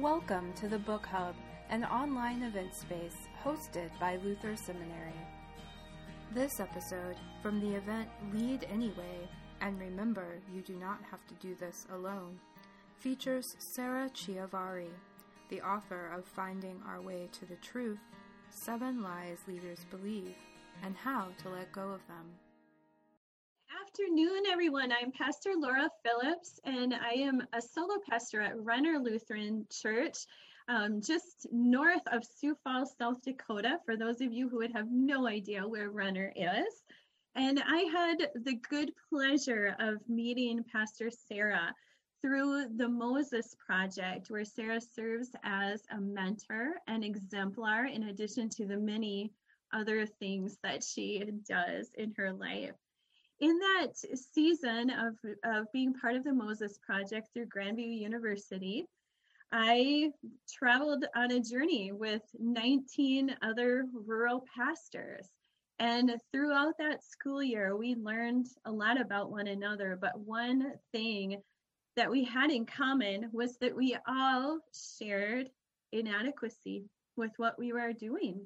Welcome to the Book Hub, an online event space hosted by Luther Seminary. This episode from the event Lead Anyway, and remember you do not have to do this alone, features Sarah Chiavari, the author of Finding Our Way to the Truth Seven Lies Leaders Believe, and How to Let Go of Them afternoon, everyone. I'm Pastor Laura Phillips, and I am a solo pastor at Renner Lutheran Church, um, just north of Sioux Falls, South Dakota, for those of you who would have no idea where Renner is. And I had the good pleasure of meeting Pastor Sarah through the Moses Project, where Sarah serves as a mentor and exemplar, in addition to the many other things that she does in her life in that season of, of being part of the Moses Project through Grand View University, I traveled on a journey with 19 other rural pastors. And throughout that school year, we learned a lot about one another. But one thing that we had in common was that we all shared inadequacy with what we were doing.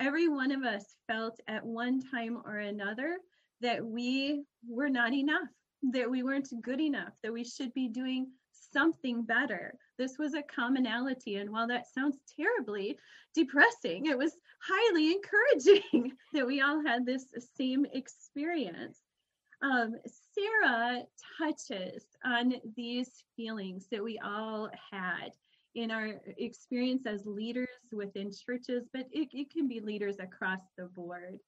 Every one of us felt at one time or another that we were not enough, that we weren't good enough, that we should be doing something better. This was a commonality. And while that sounds terribly depressing, it was highly encouraging that we all had this same experience. Um, Sarah touches on these feelings that we all had in our experience as leaders within churches, but it, it can be leaders across the board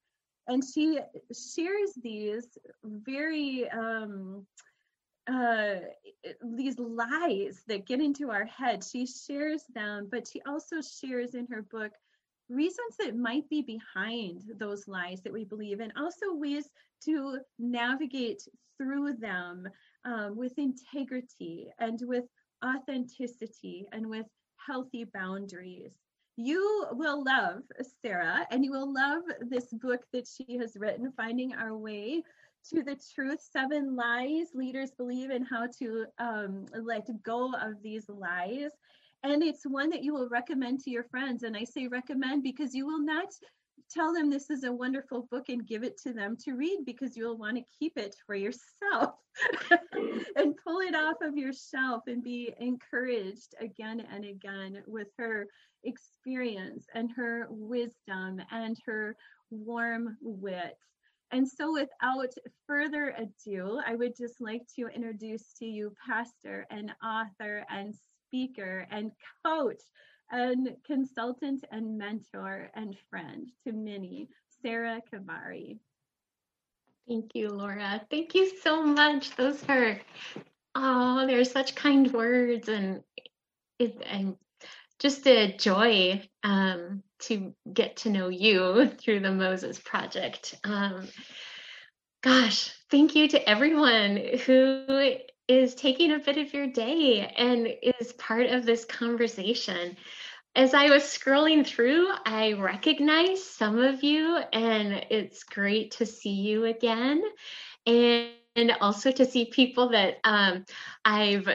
and she shares these very um, uh, these lies that get into our head. She shares them, but she also shares in her book reasons that might be behind those lies that we believe, and also ways to navigate through them um, with integrity and with authenticity and with healthy boundaries you will love Sarah and you will love this book that she has written, Finding Our Way to the Truth Seven Lies Leaders Believe and How to um, Let Go of These Lies. And it's one that you will recommend to your friends. And I say recommend because you will not tell them this is a wonderful book and give it to them to read because you'll want to keep it for yourself and pull it off of your shelf and be encouraged again and again with her experience and her wisdom and her warm wit. And so, without further ado, I would just like to introduce to you pastor and author and speaker and coach and consultant and mentor and friend to many, Sarah Chiavari. Thank you, Laura. Thank you so much. Those are, oh, they're such kind words, and it, and just a joy um, to get to know you through the Moses Project. Um, gosh, thank you to everyone who is taking a bit of your day and is part of this conversation. As I was scrolling through, I recognized some of you, and it's great to see you again. And and also to see people that um, I've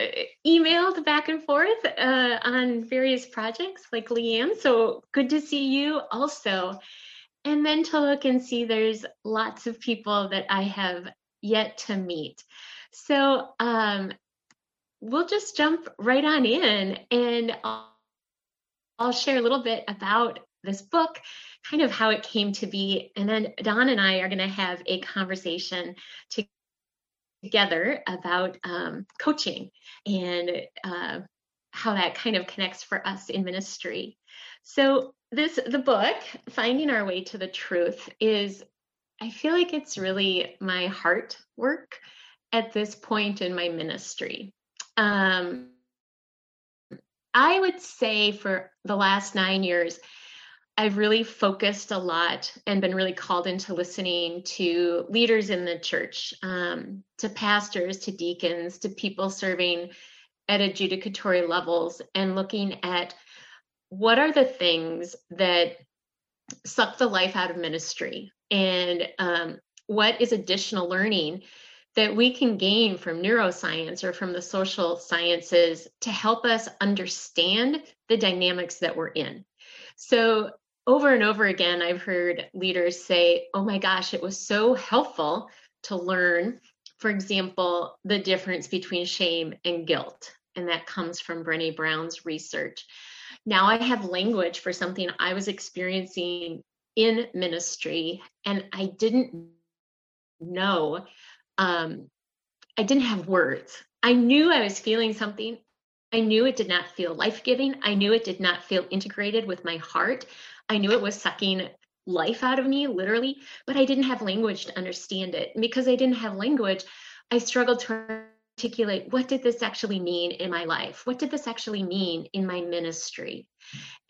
emailed back and forth uh, on various projects, like Leanne. So good to see you also. And then to look and see there's lots of people that I have yet to meet. So um, we'll just jump right on in and I'll, I'll share a little bit about this book, kind of how it came to be. And then Don and I are going to have a conversation to together about um, coaching and uh, how that kind of connects for us in ministry. So this the book finding our way to the truth is I feel like it's really my heart work at this point in my ministry. Um, I would say for the last nine years, I've really focused a lot and been really called into listening to leaders in the church, um, to pastors, to deacons, to people serving at adjudicatory levels, and looking at what are the things that suck the life out of ministry and um, what is additional learning that we can gain from neuroscience or from the social sciences to help us understand the dynamics that we're in. So, over and over again, I've heard leaders say, Oh my gosh, it was so helpful to learn, for example, the difference between shame and guilt. And that comes from Brene Brown's research. Now I have language for something I was experiencing in ministry, and I didn't know um, I didn't have words. I knew I was feeling something. I knew it did not feel life giving. I knew it did not feel integrated with my heart. I knew it was sucking life out of me, literally, but I didn't have language to understand it. And because I didn't have language, I struggled to articulate what did this actually mean in my life? What did this actually mean in my ministry?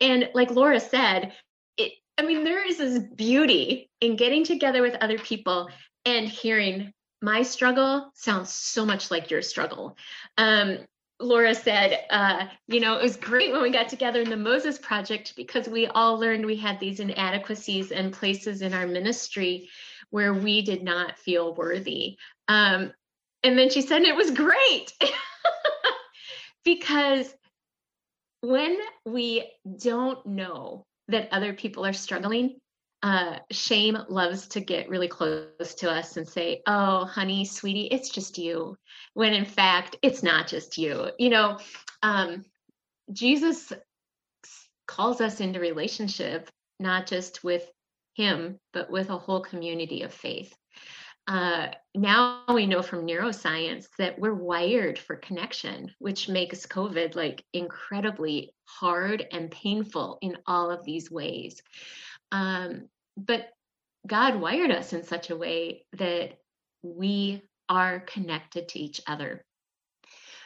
And like Laura said, it, I mean, there is this beauty in getting together with other people and hearing my struggle sounds so much like your struggle. Um, Laura said, uh, you know, it was great when we got together in the Moses Project because we all learned we had these inadequacies and places in our ministry where we did not feel worthy. Um, and then she said, it was great because when we don't know that other people are struggling, uh, shame loves to get really close to us and say, Oh, honey, sweetie, it's just you. When in fact, it's not just you. You know, um, Jesus calls us into relationship, not just with him, but with a whole community of faith. Uh, now we know from neuroscience that we're wired for connection, which makes COVID like incredibly hard and painful in all of these ways. Um, but God wired us in such a way that we are connected to each other.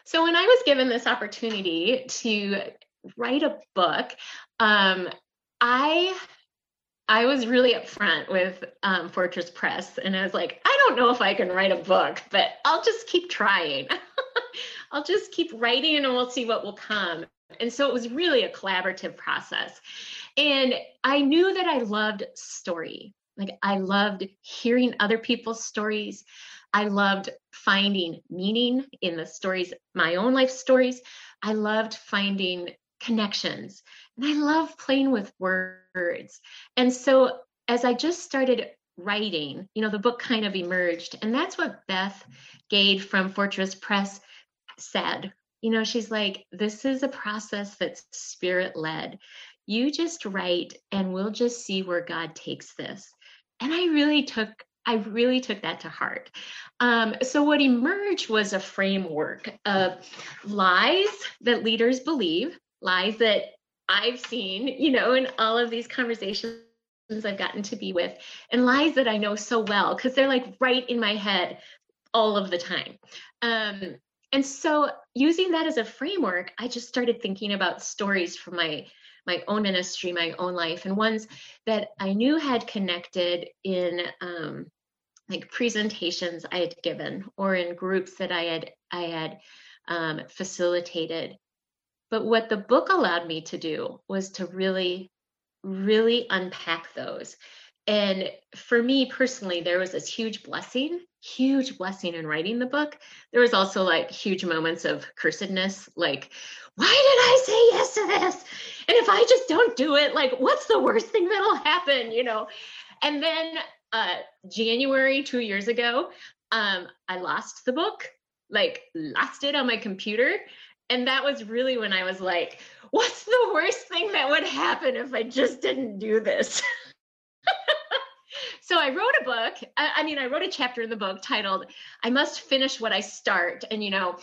So when I was given this opportunity to write a book, um, I I was really upfront with um, Fortress Press, and I was like, I don't know if I can write a book, but I'll just keep trying. I'll just keep writing, and we'll see what will come. And so it was really a collaborative process. And I knew that I loved story. Like I loved hearing other people's stories. I loved finding meaning in the stories, my own life stories. I loved finding connections. And I love playing with words. And so as I just started writing, you know, the book kind of emerged. And that's what Beth Gaede from Fortress Press said. You know, she's like, this is a process that's spirit led you just write and we'll just see where God takes this. And I really took I really took that to heart. Um, so what emerged was a framework of lies that leaders believe, lies that I've seen, you know, in all of these conversations I've gotten to be with, and lies that I know so well because they're like right in my head all of the time. Um, and so using that as a framework, I just started thinking about stories from my my own ministry, my own life, and ones that I knew had connected in um, like presentations I had given or in groups that I had I had um, facilitated. But what the book allowed me to do was to really, really unpack those. And for me personally, there was this huge blessing, huge blessing in writing the book. There was also like huge moments of cursedness, like, why did I say yes to this? And if I just don't do it, like, what's the worst thing that'll happen? You know? And then uh, January two years ago, um, I lost the book, like, lost it on my computer. And that was really when I was like, what's the worst thing that would happen if I just didn't do this? so I wrote a book. I, mean, I wrote a chapter in the book titled "I Must Finish What I Start." And you know,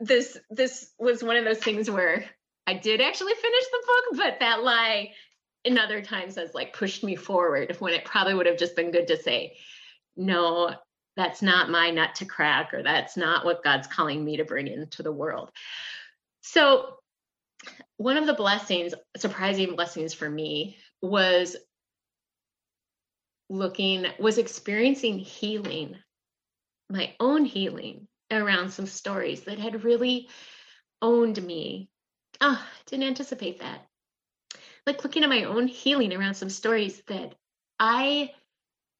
this this was one of those things where I did actually finish the book, but that lie in other times has like pushed me forward when it probably would have just been good to say, "No, that's not my nut to crack," or "That's not what God's calling me to bring into the world." So one of the blessings, surprising blessings for me, was looking, was experiencing healing, my own healing around some stories that had really owned me. Oh, didn't anticipate that. Like looking at my own healing around some stories that I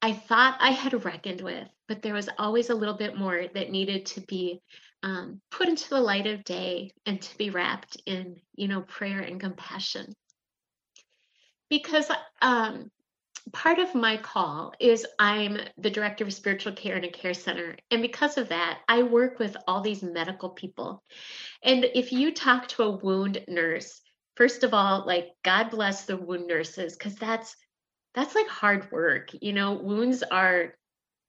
I thought I had reckoned with, but there was always a little bit more that needed to be um, put into the light of day and to be wrapped in, you know, prayer and compassion. Because um, part of my call is I'm the director of spiritual care in a care center. And because of that, I work with all these medical people. And if you talk to a wound nurse, first of all, like God bless the wound nurses, because that's that's like hard work. You know, wounds are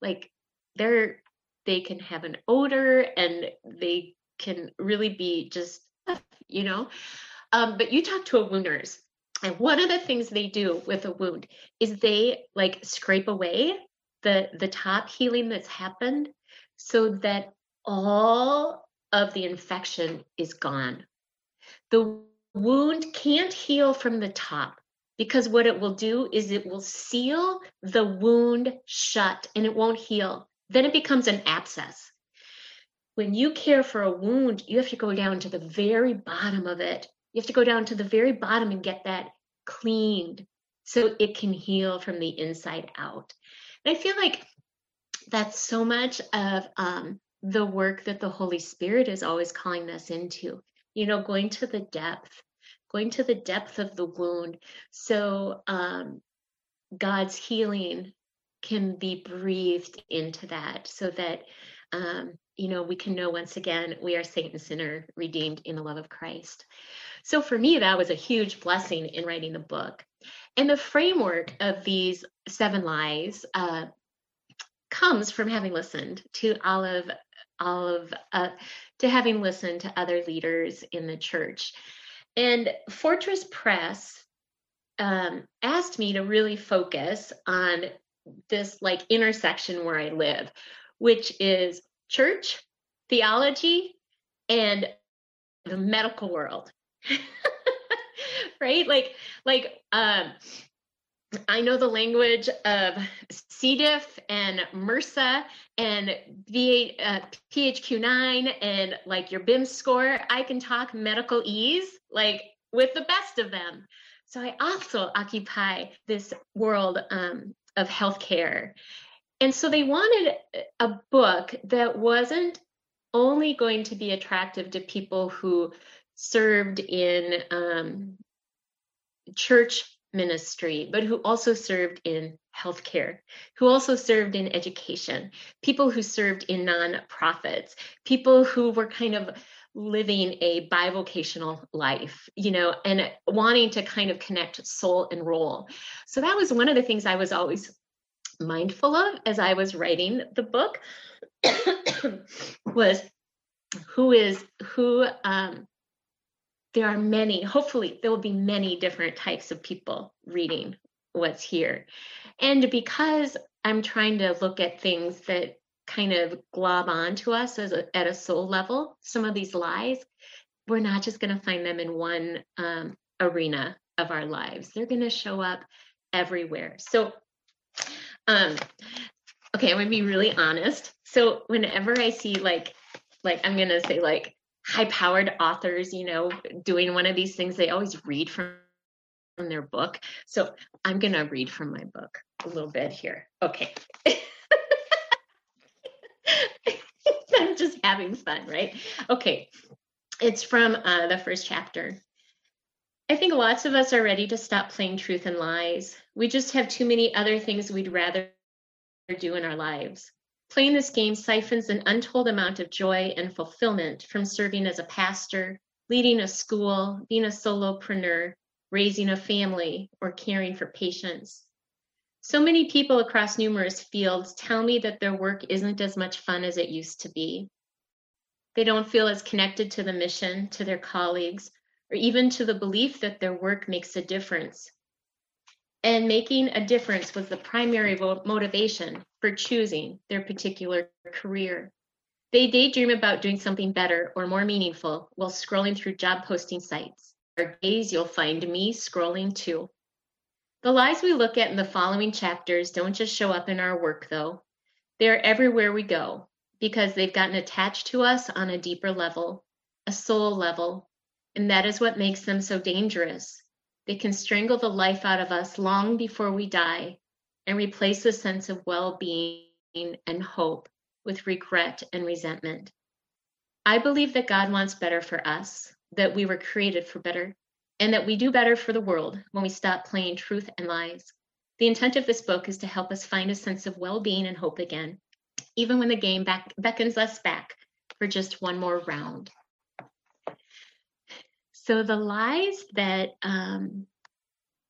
like they're they can have an odor and they can really be just you know um, but you talk to a wound nurse and one of the things they do with a wound is they like scrape away the the top healing that's happened so that all of the infection is gone the wound can't heal from the top because what it will do is it will seal the wound shut and it won't heal. Then it becomes an abscess. When you care for a wound, you have to go down to the very bottom of it. You have to go down to the very bottom and get that cleaned so it can heal from the inside out. And I feel like that's so much of um, the work that the Holy Spirit is always calling us into, you know, going to the depth going to the depth of the wound so um, God's healing can be breathed into that so that um, you know we can know once again we are Saint and sinner redeemed in the love of Christ. So for me that was a huge blessing in writing the book. And the framework of these seven lies uh, comes from having listened to all of uh, to having listened to other leaders in the church and Fortress Press um, asked me to really focus on this like intersection where I live, which is church, theology, and the medical world. right? Like, like, um, I know the language of C. diff and MRSA and V8, uh, PHQ9 and like your BIMS score. I can talk medicalese like with the best of them. So I also occupy this world um, of healthcare. And so they wanted a book that wasn't only going to be attractive to people who served in um, church ministry, but who also served in healthcare, who also served in education, people who served in nonprofits, people who were kind of living a bivocational life, you know, and wanting to kind of connect soul and role. So that was one of the things I was always mindful of as I was writing the book was who is who um there are many hopefully there will be many different types of people reading what's here. And because i'm trying to look at things that kind of glob onto us as a, at a soul level some of these lies we're not just going to find them in one um, arena of our lives. They're going to show up everywhere. So um okay i'm to be really honest so whenever i see like like i'm to say like high powered authors, you know, doing one of these things, they always read from, from their book. So I'm to read from my book a little bit here. Okay. I'm just having fun, right? Okay. It's from uh, the first chapter. I think lots of us are ready to stop playing truth and lies. We just have too many other things we'd rather do in our lives. Playing this game siphons an untold amount of joy and fulfillment from serving as a pastor, leading a school, being a solopreneur, raising a family, or caring for patients. So many people across numerous fields tell me that their work isn't as much fun as it used to be. They don't feel as connected to the mission, to their colleagues, or even to the belief that their work makes a difference and making a difference was the primary motivation for choosing their particular career. They daydream about doing something better or more meaningful while scrolling through job posting sites. Our days you'll find me scrolling too. The lies we look at in the following chapters don't just show up in our work, though. They are everywhere we go because they've gotten attached to us on a deeper level, a soul level, and that is what makes them so dangerous they can strangle the life out of us long before we die and replace the sense of well being and hope with regret and resentment. I believe that God wants better for us, that we were created for better, and that we do better for the world when we stop playing truth and lies. The intent of this book is to help us find a sense of well being and hope again, even when the game beckons us back for just one more round. So, the lies that um,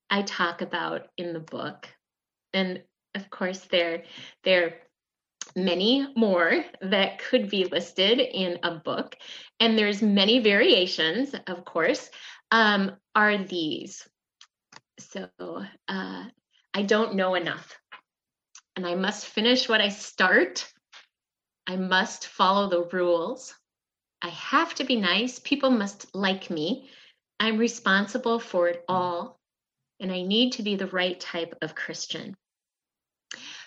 I talk about in the book, and of course, there, there many more that could be listed in a book and there's many variations of course um, are these. So uh, i don't know enough and i must finish what i start. I must follow the rules i have to be nice people must like me i'm responsible for it all and i need to be the right type of christian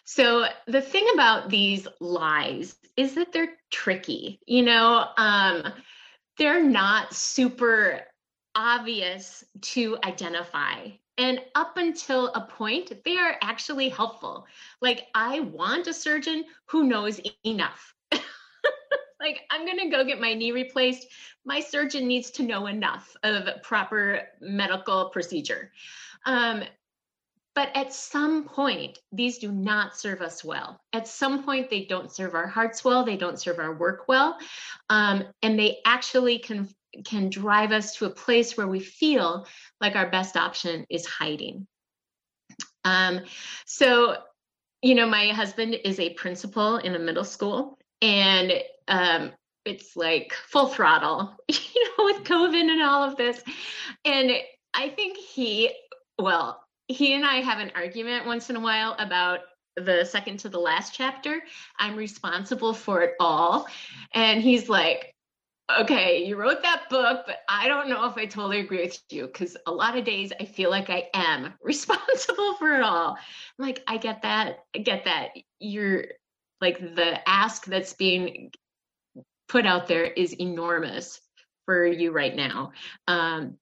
so the thing about these lies is that they're tricky. You know, um, they're not super obvious to identify. And up until a point, they are actually helpful. Like, I want a surgeon who knows enough. Like, I'm going to go get my knee replaced. My surgeon needs to know enough of proper medical procedure. Um, but at some point, these do not serve us well. At some point, they don't serve our hearts well. They don't serve our work well, um, and they actually can can drive us to a place where we feel like our best option is hiding. Um, so, you know, my husband is a principal in a middle school, and um, it's like full throttle, you know, with COVID and all of this. And I think he, well, he and I have an argument once in a while about the second to the last chapter. I'm responsible for it all. And he's like, okay, you wrote that book, but I don't know if I totally agree with you because a lot of days I feel like I am responsible for it all. I'm like, I get that. I get that. You're like the ask that's being put out there is enormous for you right now. Um,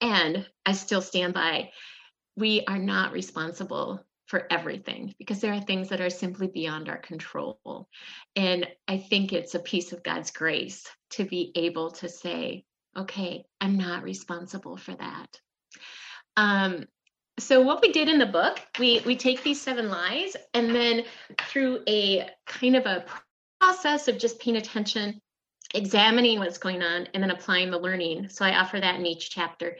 and I still stand by we are not responsible for everything because there are things that are simply beyond our control. And I think it's a piece of God's grace to be able to say, okay, I'm not responsible for that. Um, so what we did in the book, we we take these seven lies and then through a kind of a process of just paying attention examining what's going on and then applying the learning. So I offer that in each chapter.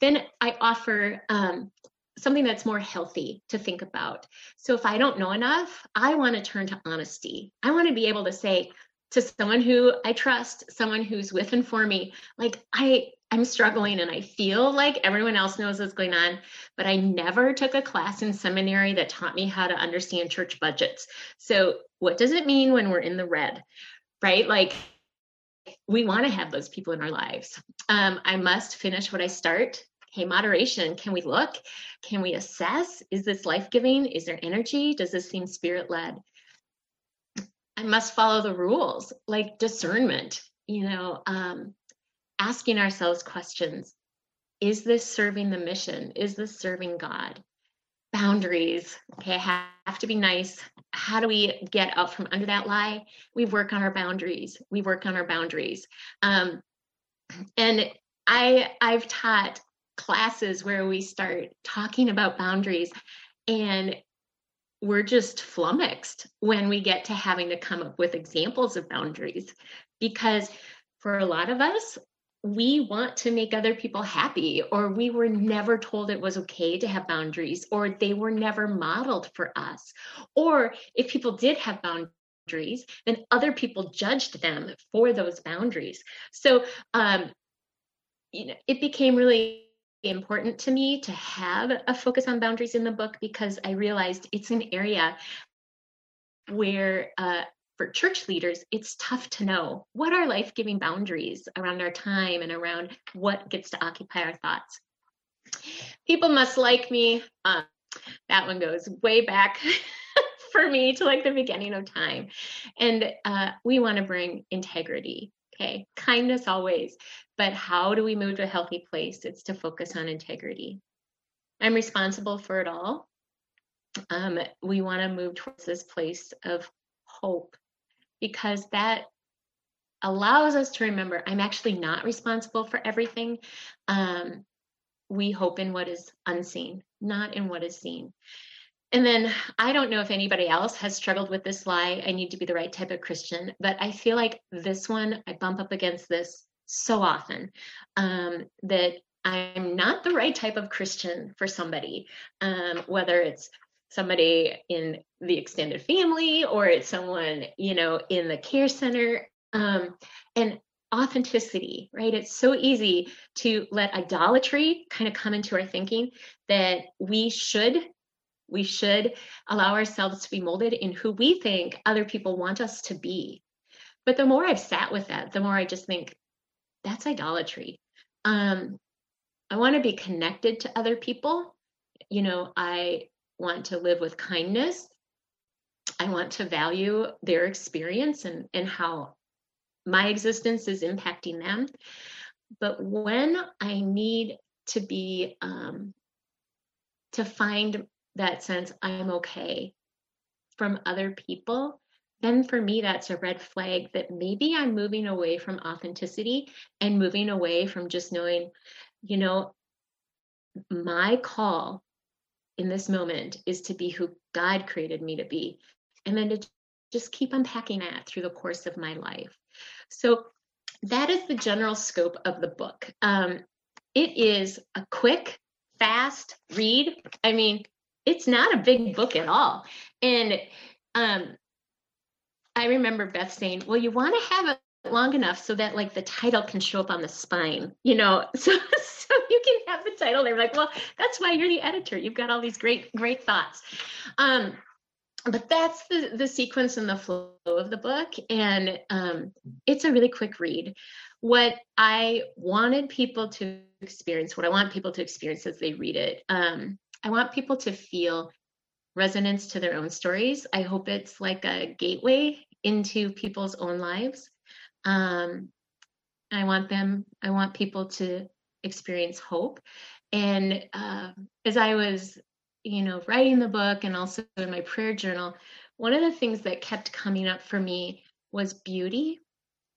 Then I offer um, something that's more healthy to think about. So if I don't know enough, I want to turn to honesty. I want to be able to say to someone who I trust, someone who's with and for me, like I I'm struggling and I feel like everyone else knows what's going on, but I never took a class in seminary that taught me how to understand church budgets. So, what does it mean when we're in the red? Right? Like we want to have those people in our lives. Um, I must finish what I start. Hey, moderation. Can we look? Can we assess? Is this life giving? Is there energy? Does this seem spirit led? I must follow the rules, like discernment, you know, um, asking ourselves questions Is this serving the mission? Is this serving God? boundaries. Okay, have to be nice. How do we get out from under that lie? We work on our boundaries. We work on our boundaries. Um, and I I've taught classes where we start talking about boundaries and we're just flummoxed when we get to having to come up with examples of boundaries because for a lot of us we want to make other people happy, or we were never told it was okay to have boundaries, or they were never modeled for us. Or if people did have boundaries, then other people judged them for those boundaries. So, um, you know, it became really important to me to have a focus on boundaries in the book because I realized it's an area where uh, for church leaders, it's tough to know what are life giving boundaries around our time and around what gets to occupy our thoughts. People must like me. Uh, that one goes way back for me to like the beginning of time. And uh, we want to bring integrity. Okay, kindness always. But how do we move to a healthy place? It's to focus on integrity. I'm responsible for it all. um, we want to move towards this place of hope because that allows us to remember I'm actually not responsible for everything. Um, we hope in what is unseen, not in what is seen. And then I don't know if anybody else has struggled with this lie. I need to be the right type of Christian, but I feel like this one, I bump up against this so often um, that I'm not the right type of Christian for somebody, um, whether it's somebody in the extended family or it's someone, you know, in the care center. Um, and authenticity, right? It's so easy to let idolatry kind of come into our thinking that we should we should allow ourselves to be molded in who we think other people want us to be. But the more I've sat with that, the more I just think that's idolatry. Um, I want to be connected to other people. You know, I want to live with kindness. I want to value their experience and, and how my existence is impacting them. But when I need to be, um, to find that sense, I'm okay from other people, then for me, that's a red flag that maybe I'm moving away from authenticity and moving away from just knowing, you know, my call in this moment is to be who God created me to be. And then to just keep unpacking that through the course of my life. So that is the general scope of the book. Um, it is a quick, fast read. I mean, it's not a big book at all. And um, I remember Beth saying, well, you want to have it long enough so that like the title can show up on the spine, you know, so, so you can have the title. They're like, well, that's why you're the editor. You've got all these great, great thoughts. Um, but that's the the sequence and the flow of the book and um, it's a really quick read what i wanted people to experience what i want people to experience as they read it um, i want people to feel resonance to their own stories i hope it's like a gateway into people's own lives um, i want them i want people to experience hope and uh, as i was you know, writing the book and also in my prayer journal, one of the things that kept coming up for me was beauty.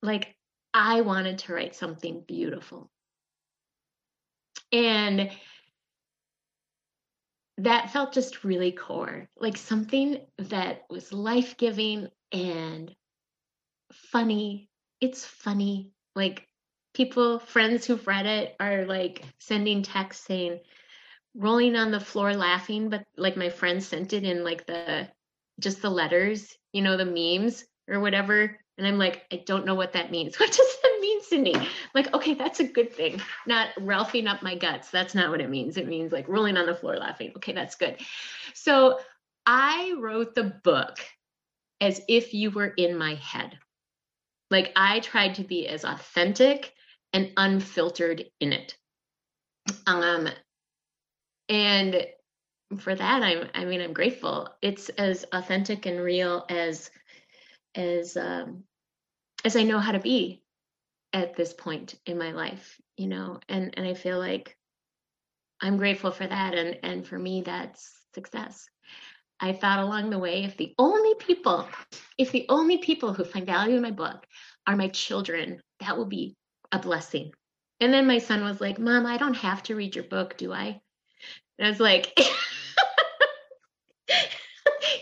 Like, I wanted to write something beautiful. And that felt just really core, like something that was life giving and funny. It's funny. Like, people, friends who've read it are like sending texts saying, rolling on the floor laughing, but like my friend sent it in like the just the letters, you know, the memes or whatever. And I'm like, I don't know what that means. What does that mean, Cindy? I'm like, okay, that's a good thing. Not ralphing up my guts. That's not what it means. It means like rolling on the floor laughing. Okay, that's good. So I wrote the book as if you were in my head. Like I tried to be as authentic and unfiltered in it. Um, and for that i'm i mean i'm grateful. It's as authentic and real as as um as i know how to be at this point in my life you know? And and i feel like i'm grateful for that. And and for me that's success i thought along the way if the only people if the only people who find value in my book are my children that will be a blessing and then my son was like mom i don't have to read your book do i and I was like,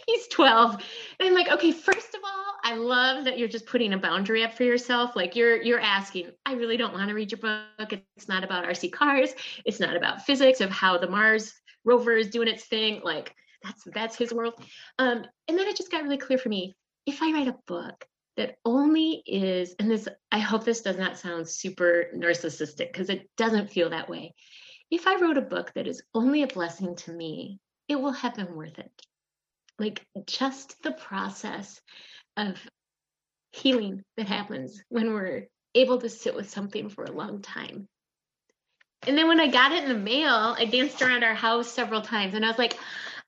he's 12. And I'm like, okay, first of all, I love that you're just putting a boundary up for yourself. Like you're you're asking, I really don't want to read your book. It's not about RC cars. It's not about physics of how the Mars rover is doing its thing. Like that's that's his world. Um, and then it just got really clear for me. If I write a book that only is, and this I hope this does not sound super narcissistic because it doesn't feel that way if I wrote a book that is only a blessing to me, it will have been worth it. Like just the process of healing that happens when we're able to sit with something for a long time. And then when I got it in the mail, I danced around our house several times and I was like,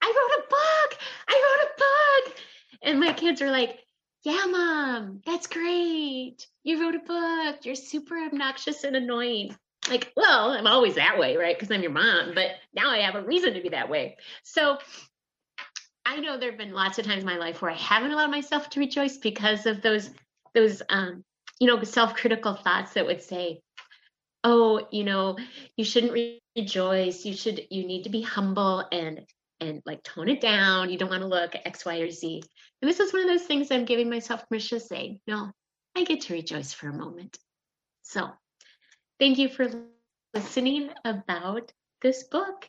I wrote a book. I wrote a book. And kids are like, Yeah, mom, that's great. You wrote a book. You're super obnoxious and annoying like, well, I'm always that way, right? Because I'm your mom, but now I have a reason to be that way. So I know there have been lots of times in my life where I haven't allowed myself to rejoice because of those those um you know self-critical thoughts that would say oh you know you shouldn't rejoice you should you need to be humble and and like tone it down. You don't want to look x y or z. And this is one of those things i'm giving myself permission to say no i get to rejoice for a moment. So thank you for listening about this book